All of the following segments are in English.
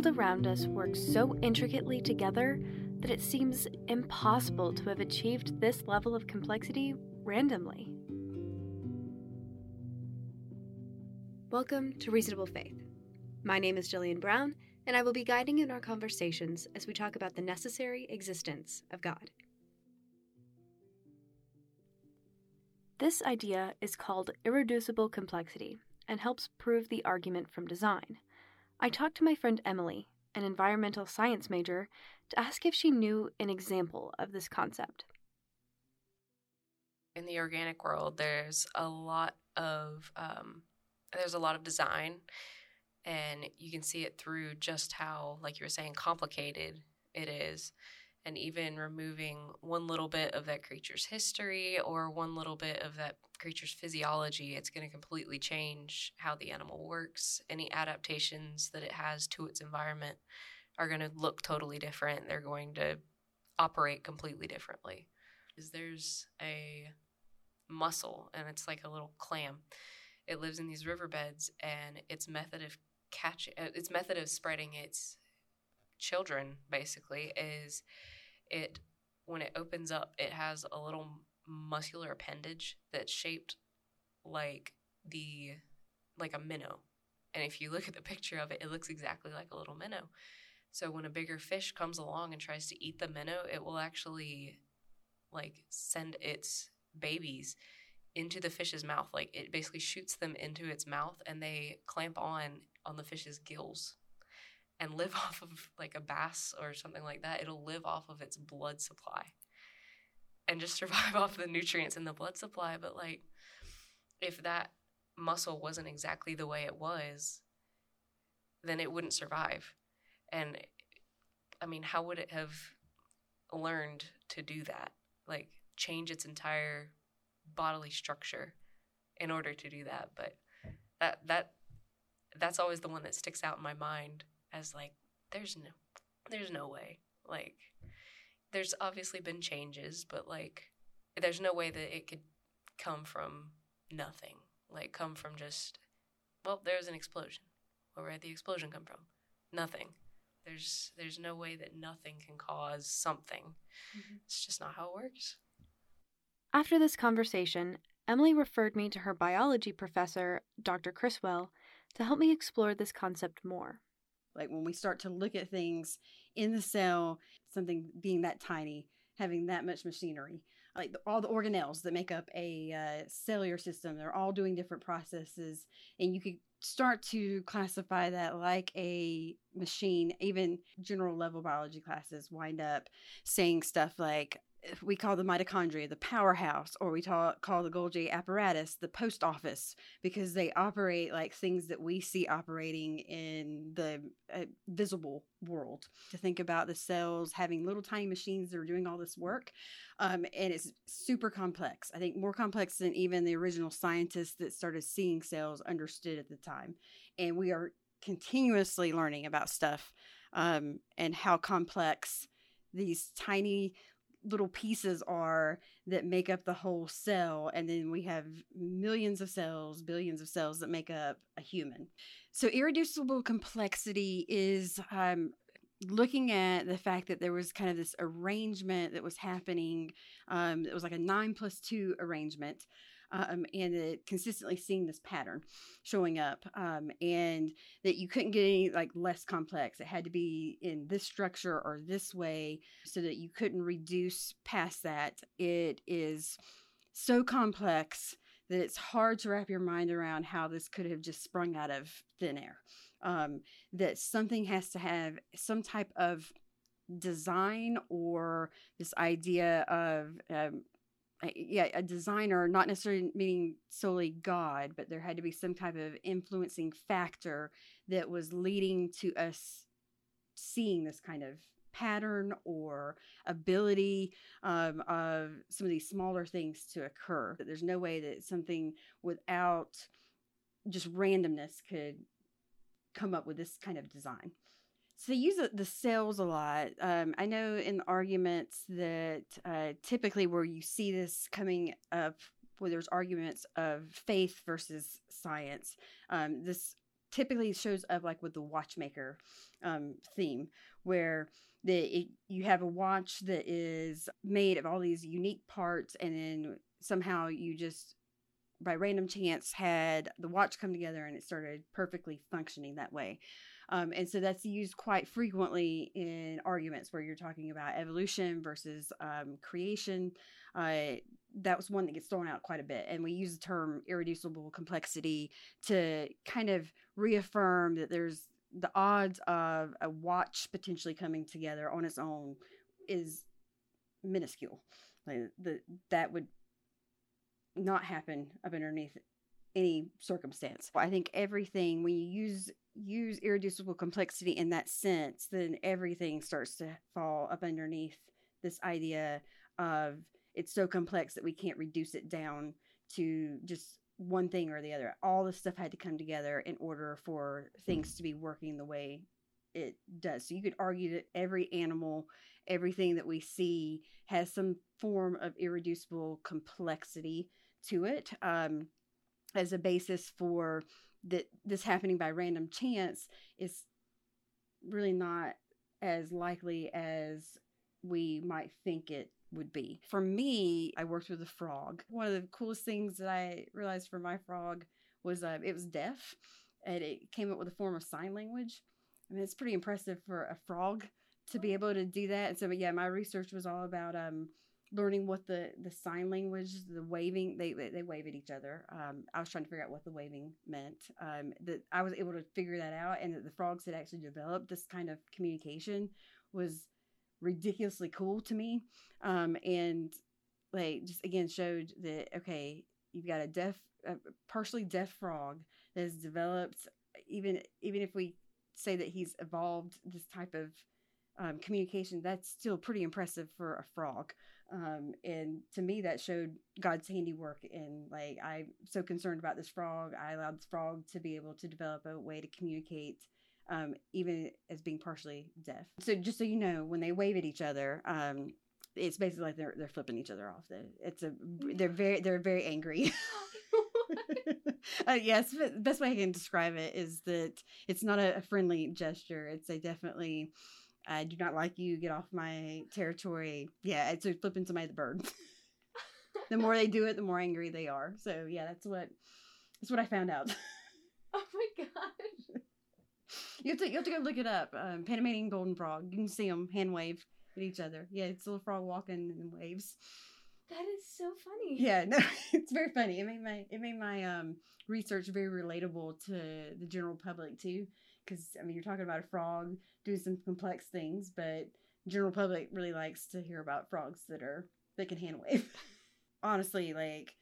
The world around us works so intricately together that it seems impossible to have achieved this level of complexity randomly. Welcome to Reasonable Faith. My name is Jillian Brown, and I will be guiding you in our conversations as we talk about the necessary existence of God. This idea is called irreducible complexity and helps prove the argument from design. I talked to my friend Emily, an environmental science major, to ask if she knew an example of this concept. In the organic world, there's a lot of um, there's a lot of design and you can see it through just how like you were saying complicated it is and even removing one little bit of that creature's history or one little bit of that creature's physiology it's going to completely change how the animal works. Any adaptations that it has to its environment are going to look totally different. They're going to operate completely differently. Is there's a mussel and it's like a little clam. It lives in these riverbeds and its method of catching uh, its method of spreading its children basically is it when it opens up it has a little muscular appendage that's shaped like the like a minnow. And if you look at the picture of it it looks exactly like a little minnow. So when a bigger fish comes along and tries to eat the minnow it will actually like send its babies into the fish's mouth. Like it basically shoots them into its mouth and they clamp on on the fish's gills and live off of like a bass or something like that. It'll live off of its blood supply and just survive off the nutrients in the blood supply. But like if that muscle wasn't exactly the way it was, then it wouldn't survive. And I mean, how would it have learned to do that? Like change its entire bodily structure in order to do that. But that that that's always the one that sticks out in my mind as like there's no there's no way. Like there's obviously been changes, but like there's no way that it could come from nothing. Like come from just well, there's an explosion. Where did the explosion come from? Nothing. There's there's no way that nothing can cause something. Mm-hmm. It's just not how it works. After this conversation, Emily referred me to her biology professor, Dr. Criswell to help me explore this concept more. Like when we start to look at things in the cell, something being that tiny, having that much machinery, like all the organelles that make up a uh, cellular system, they're all doing different processes, and you could start to classify that like a machine. Even general level biology classes wind up saying stuff like we call the mitochondria the powerhouse, or we call the Golgi apparatus the post office because they operate like things that we see operating in the uh, visible world. To think about the cells having little tiny machines that are doing all this work, um, and it's super complex. I think more complex than even the original scientists that started seeing cells understood at the time. And we are continuously learning about stuff um, and how complex these tiny little pieces are that make up the whole cell and then we have millions of cells billions of cells that make up a human. So irreducible complexity is um, looking at the fact that there was kind of this arrangement that was happening um, it was like a nine plus two arrangement um, and it consistently seeing this pattern showing up um, and that you couldn't get any like less complex. It had to be in this structure or this way so that you couldn't reduce past that. It is so complex that it's hard to wrap your mind around how this could have just sprung out of thin air um, that something has to have some type of design or this idea of um, yeah, a designer, not necessarily meaning solely God, but there had to be some type of influencing factor that was leading to us seeing this kind of pattern or ability um, of some of these smaller things to occur. There's no way that something without just randomness could come up with this kind of design. So they use the cells a lot. Um, I know in the arguments that uh, typically where you see this coming up, where there's arguments of faith versus science, um, this typically shows up like with the watchmaker um, theme, where the it, you have a watch that is made of all these unique parts, and then somehow you just by random chance had the watch come together and it started perfectly functioning that way. Um, and so that's used quite frequently in arguments where you're talking about evolution versus um, creation. Uh, that was one that gets thrown out quite a bit. And we use the term irreducible complexity to kind of reaffirm that there's the odds of a watch potentially coming together on its own is minuscule. Like the, that would not happen up underneath any circumstance. I think everything when you use use irreducible complexity in that sense, then everything starts to fall up underneath this idea of it's so complex that we can't reduce it down to just one thing or the other. All this stuff had to come together in order for things to be working the way it does. So you could argue that every animal, everything that we see has some form of irreducible complexity to it um, as a basis for that this happening by random chance is really not as likely as we might think it would be. For me, I worked with a frog. One of the coolest things that I realized for my frog was uh, it was deaf and it came up with a form of sign language. I mean, it's pretty impressive for a frog to be able to do that. And so, yeah, my research was all about um, learning what the the sign language, the waving, they they wave at each other. Um, I was trying to figure out what the waving meant. Um, that I was able to figure that out, and that the frogs had actually developed this kind of communication was ridiculously cool to me. Um, and like just again showed that okay, you've got a deaf, a partially deaf frog that has developed. Even even if we say that he's evolved this type of um, communication, that's still pretty impressive for a frog. Um, and to me, that showed God's handiwork. And like, I'm so concerned about this frog. I allowed this frog to be able to develop a way to communicate, um, even as being partially deaf. So, just so you know, when they wave at each other, um, it's basically like they're they're flipping each other off. It's a they're very they're very angry. uh, yes, the best way I can describe it is that it's not a, a friendly gesture. It's a definitely I do not like you. Get off my territory. Yeah, it's like flipping somebody the bird. the more they do it, the more angry they are. So yeah, that's what that's what I found out. oh my gosh. You have to you have to go look it up. Um, Panamanian golden frog. You can see them hand wave at each other. Yeah, it's a little frog walking in waves. That is so funny. Yeah, no, it's very funny. It made my it made my um research very relatable to the general public too because I mean you're talking about a frog doing some complex things, but general public really likes to hear about frogs that are that can hand wave. Honestly, like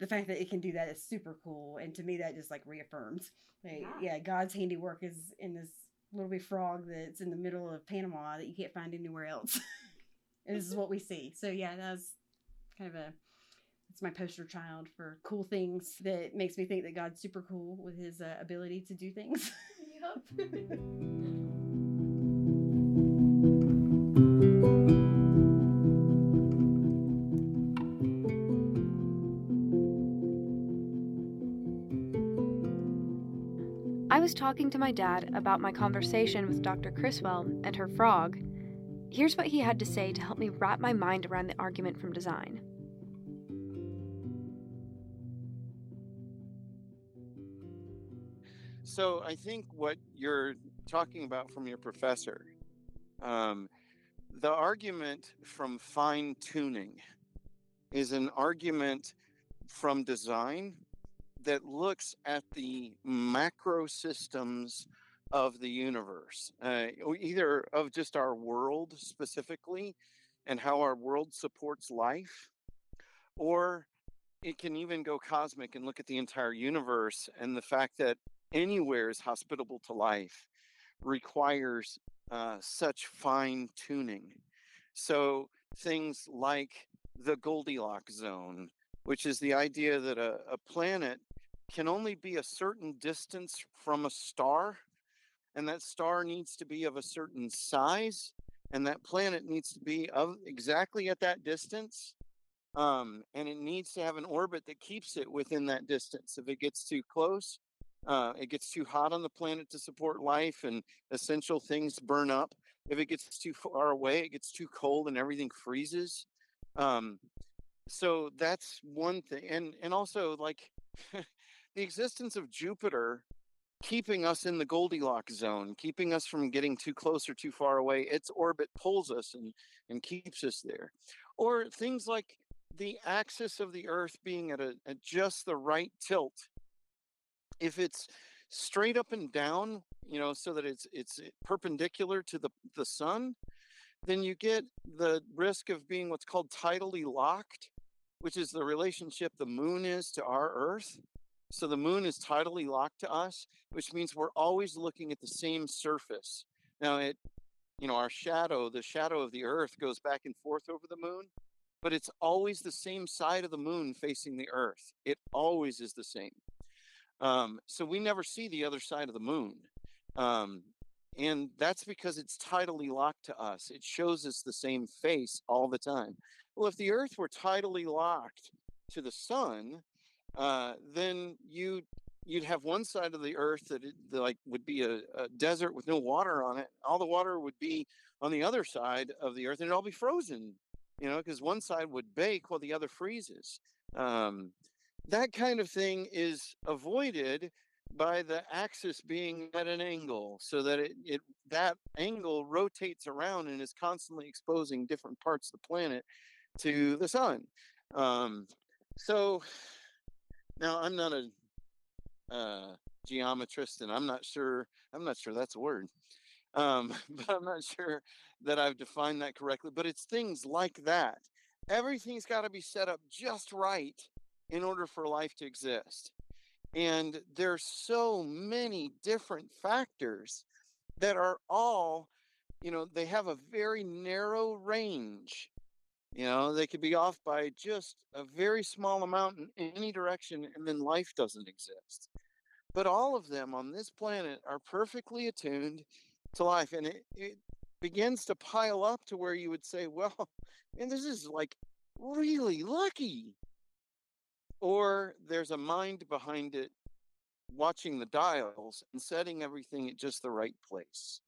the fact that it can do that is super cool, and to me that just like reaffirms, like yeah, yeah God's handiwork is in this little bit frog that's in the middle of Panama that you can't find anywhere else. and this is what we see. So yeah, that was kind of a it's my poster child for cool things that makes me think that God's super cool with his uh, ability to do things. I was talking to my dad about my conversation with Dr. Criswell and her frog. Here's what he had to say to help me wrap my mind around the argument from design. So I think what you're talking about from your professor, um, the argument from fine tuning is an argument from design that looks at the macro systems of the universe, uh, either of just our world specifically and how our world supports life, or it can even go cosmic and look at the entire universe and the fact that anywhere is hospitable to life requires uh, such fine tuning. So things like the Goldilocks zone, which is the idea that a, a planet can only be a certain distance from a star, and that star needs to be of a certain size, and that planet needs to be of exactly at that distance. Um, and it needs to have an orbit that keeps it within that distance. If it gets too close, Uh, it gets too hot on the planet to support life, and essential things burn up. If it gets too far away, it gets too cold, and everything freezes. Um, so that's one thing, and and also like the existence of Jupiter keeping us in the Goldilocks zone, keeping us from getting too close or too far away. Its orbit pulls us and, and keeps us there. Or things like the axis of the Earth being at, a, at just the right tilt. If it's straight up and down, you know, so that it's it's eh, perpendicular to the, the sun, then you get the risk of being what's called tidally locked, which is the relationship the moon is to our Earth. So the moon is tidally locked to us, which means we're always looking at the same surface. Now, it, you know, our shadow, the shadow of the earth goes back and forth over the moon, but it's always the same side of the moon facing the earth. It always is the same. Um, so we never see the other side of the moon. Um, and that's because it's tidally locked to us. It shows us the same face all the time. Well, if the earth were tidally locked to the sun, uh, then you you'd have one side of the earth that, it, like would be a, a, desert with no water on it. All the water would be on the other side of the earth, and it'd all be frozen. You know, because one side would bake while the other freezes. Um, that kind of thing is avoided by the axis being at an angle so that it, it that angle rotates around and is constantly exposing different parts of the planet to the sun um, so now, I'm not a uh, geometrist, and I'm not sure. I'm not sure that's a word, um, but I'm not sure that I've defined that correctly. But it's things like that. Everything's got to be set up just right in order for life to exist. And there's so many different factors that are all, you know, they have a very narrow range you know, they could be off by just a very small amount in any direction, and then life doesn't exist. But all of them on this planet are perfectly attuned to life, and it, it begins to pile up to where you would say, well, and this is like really lucky. Or there's a mind behind it watching the dials and setting everything at just the right place.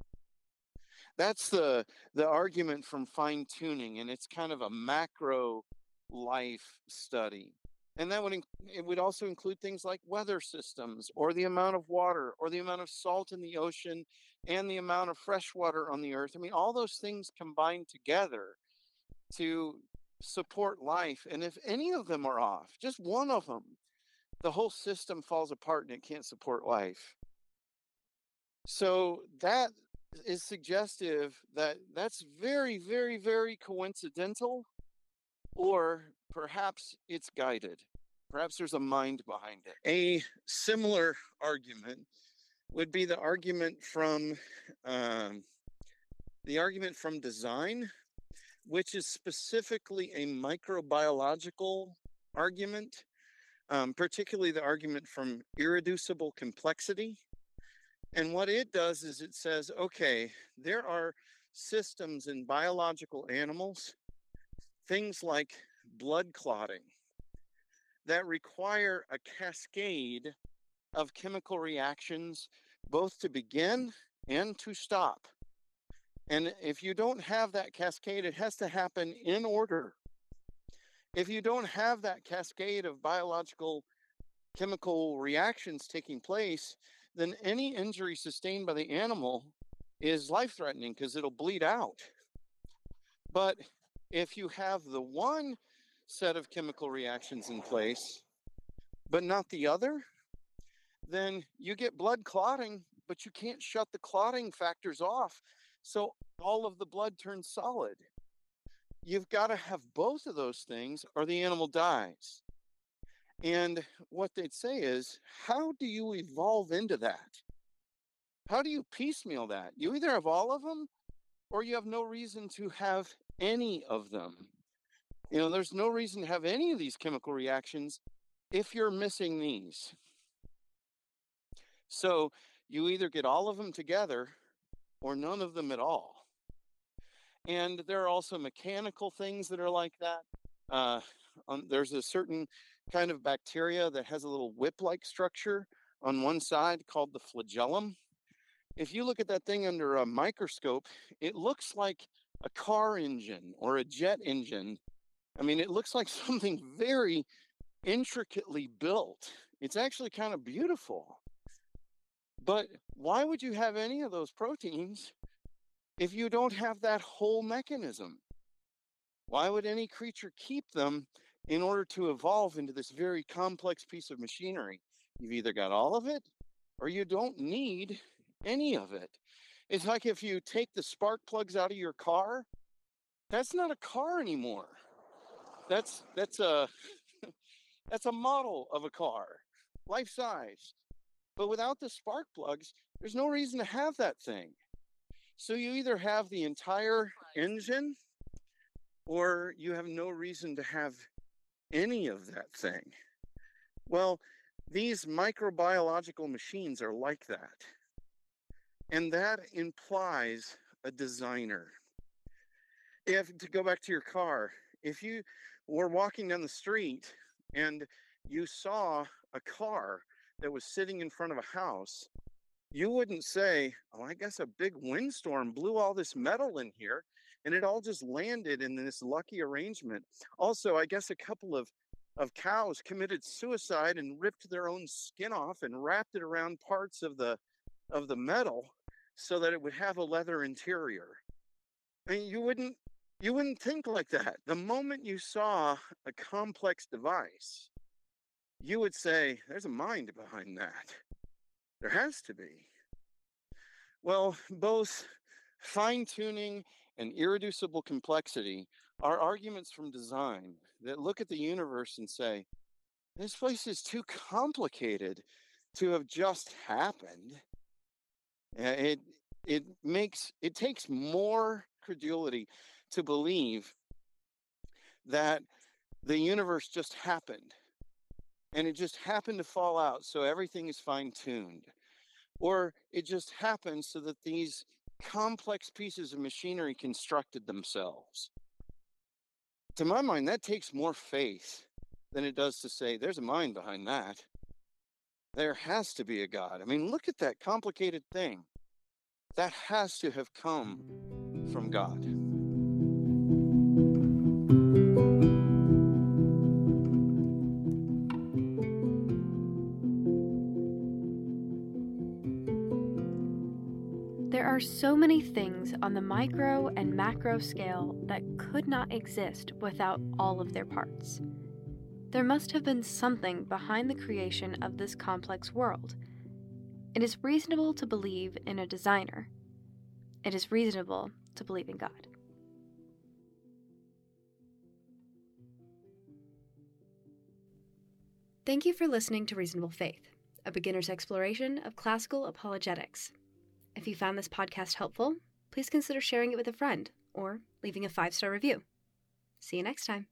That's the the argument from fine tuning and it's kind of a macro life study and that would it would also include things like weather systems or the amount of water or the amount of salt in the ocean and the amount of fresh water on the earth. I mean all those things combined together to support life and if any of them are off just one of them the whole system falls apart and it can't support life so that is suggestive that that's very, very, very coincidental, or perhaps it's guided. Perhaps there's a mind behind it. A similar argument would be the argument from um, the argument from design, which is specifically a microbiological argument, um, particularly the argument from irreducible complexity. And what it does is it says, okay, there are systems in biological animals, things like blood clotting, that require a cascade of chemical reactions, both to begin and to stop. And if you don't have that cascade, it has to happen in order. If you don't have that cascade of biological chemical reactions taking place, then any injury sustained by the animal is life threatening because it'll bleed out. But if you have the one set of chemical reactions in place, but not the other, then you get blood clotting, but you can't shut the clotting factors off. So all of the blood turns solid. You've got to have both of those things or the animal dies. And what they'd say is, how do you evolve into that? How do you piecemeal that? You either have all of them or you have no reason to have any of them. You know, there's no reason to have any of these chemical reactions if you're missing these. So you either get all of them together or none of them at all. And there are also mechanical things that are like that. Uh, um, there's a certain kind of bacteria that has a little whip like structure on one side called the flagellum. If you look at that thing under a microscope, it looks like a car engine or a jet engine. I mean, it looks like something very intricately built. It's actually kind of beautiful. But why would you have any of those proteins if you don't have that whole mechanism? Why would any creature keep them in order to evolve into this very complex piece of machinery? You've either got all of it or you don't need any of it. It's like if you take the spark plugs out of your car, that's not a car anymore. That's that's a that's a model of a car, life size. But without the spark plugs, there's no reason to have that thing. So you either have the entire engine or you have no reason to have any of that thing. Well, these microbiological machines are like that. And that implies a designer. If to go back to your car, if you were walking down the street and you saw a car that was sitting in front of a house, you wouldn't say, Oh, I guess a big windstorm blew all this metal in here and it all just landed in this lucky arrangement. Also, I guess a couple of of cows committed suicide and ripped their own skin off and wrapped it around parts of the of the metal so that it would have a leather interior. I mean, you wouldn't you wouldn't think like that. The moment you saw a complex device, you would say, there's a mind behind that. There has to be. Well, both fine tuning and irreducible complexity are arguments from design that look at the universe and say, this place is too complicated to have just happened. It it makes it takes more credulity to believe that the universe just happened and it just happened to fall out so everything is fine tuned or it just happened so that these complex pieces of machinery constructed themselves. To my mind that takes more faith than it does to say there's a mind behind that. There has to be a god. I mean look at that complicated thing. That has to have come from God. There are so many things on the micro and macro scale that could not exist without all of their parts. There must have been something behind the creation of this complex world it is reasonable to believe in a designer. It is reasonable to believe in God. Thank you for listening to Reasonable Faith, a beginner's exploration of classical apologetics. If you found this podcast helpful, please consider sharing it with a friend or leaving a five star review. See you next time.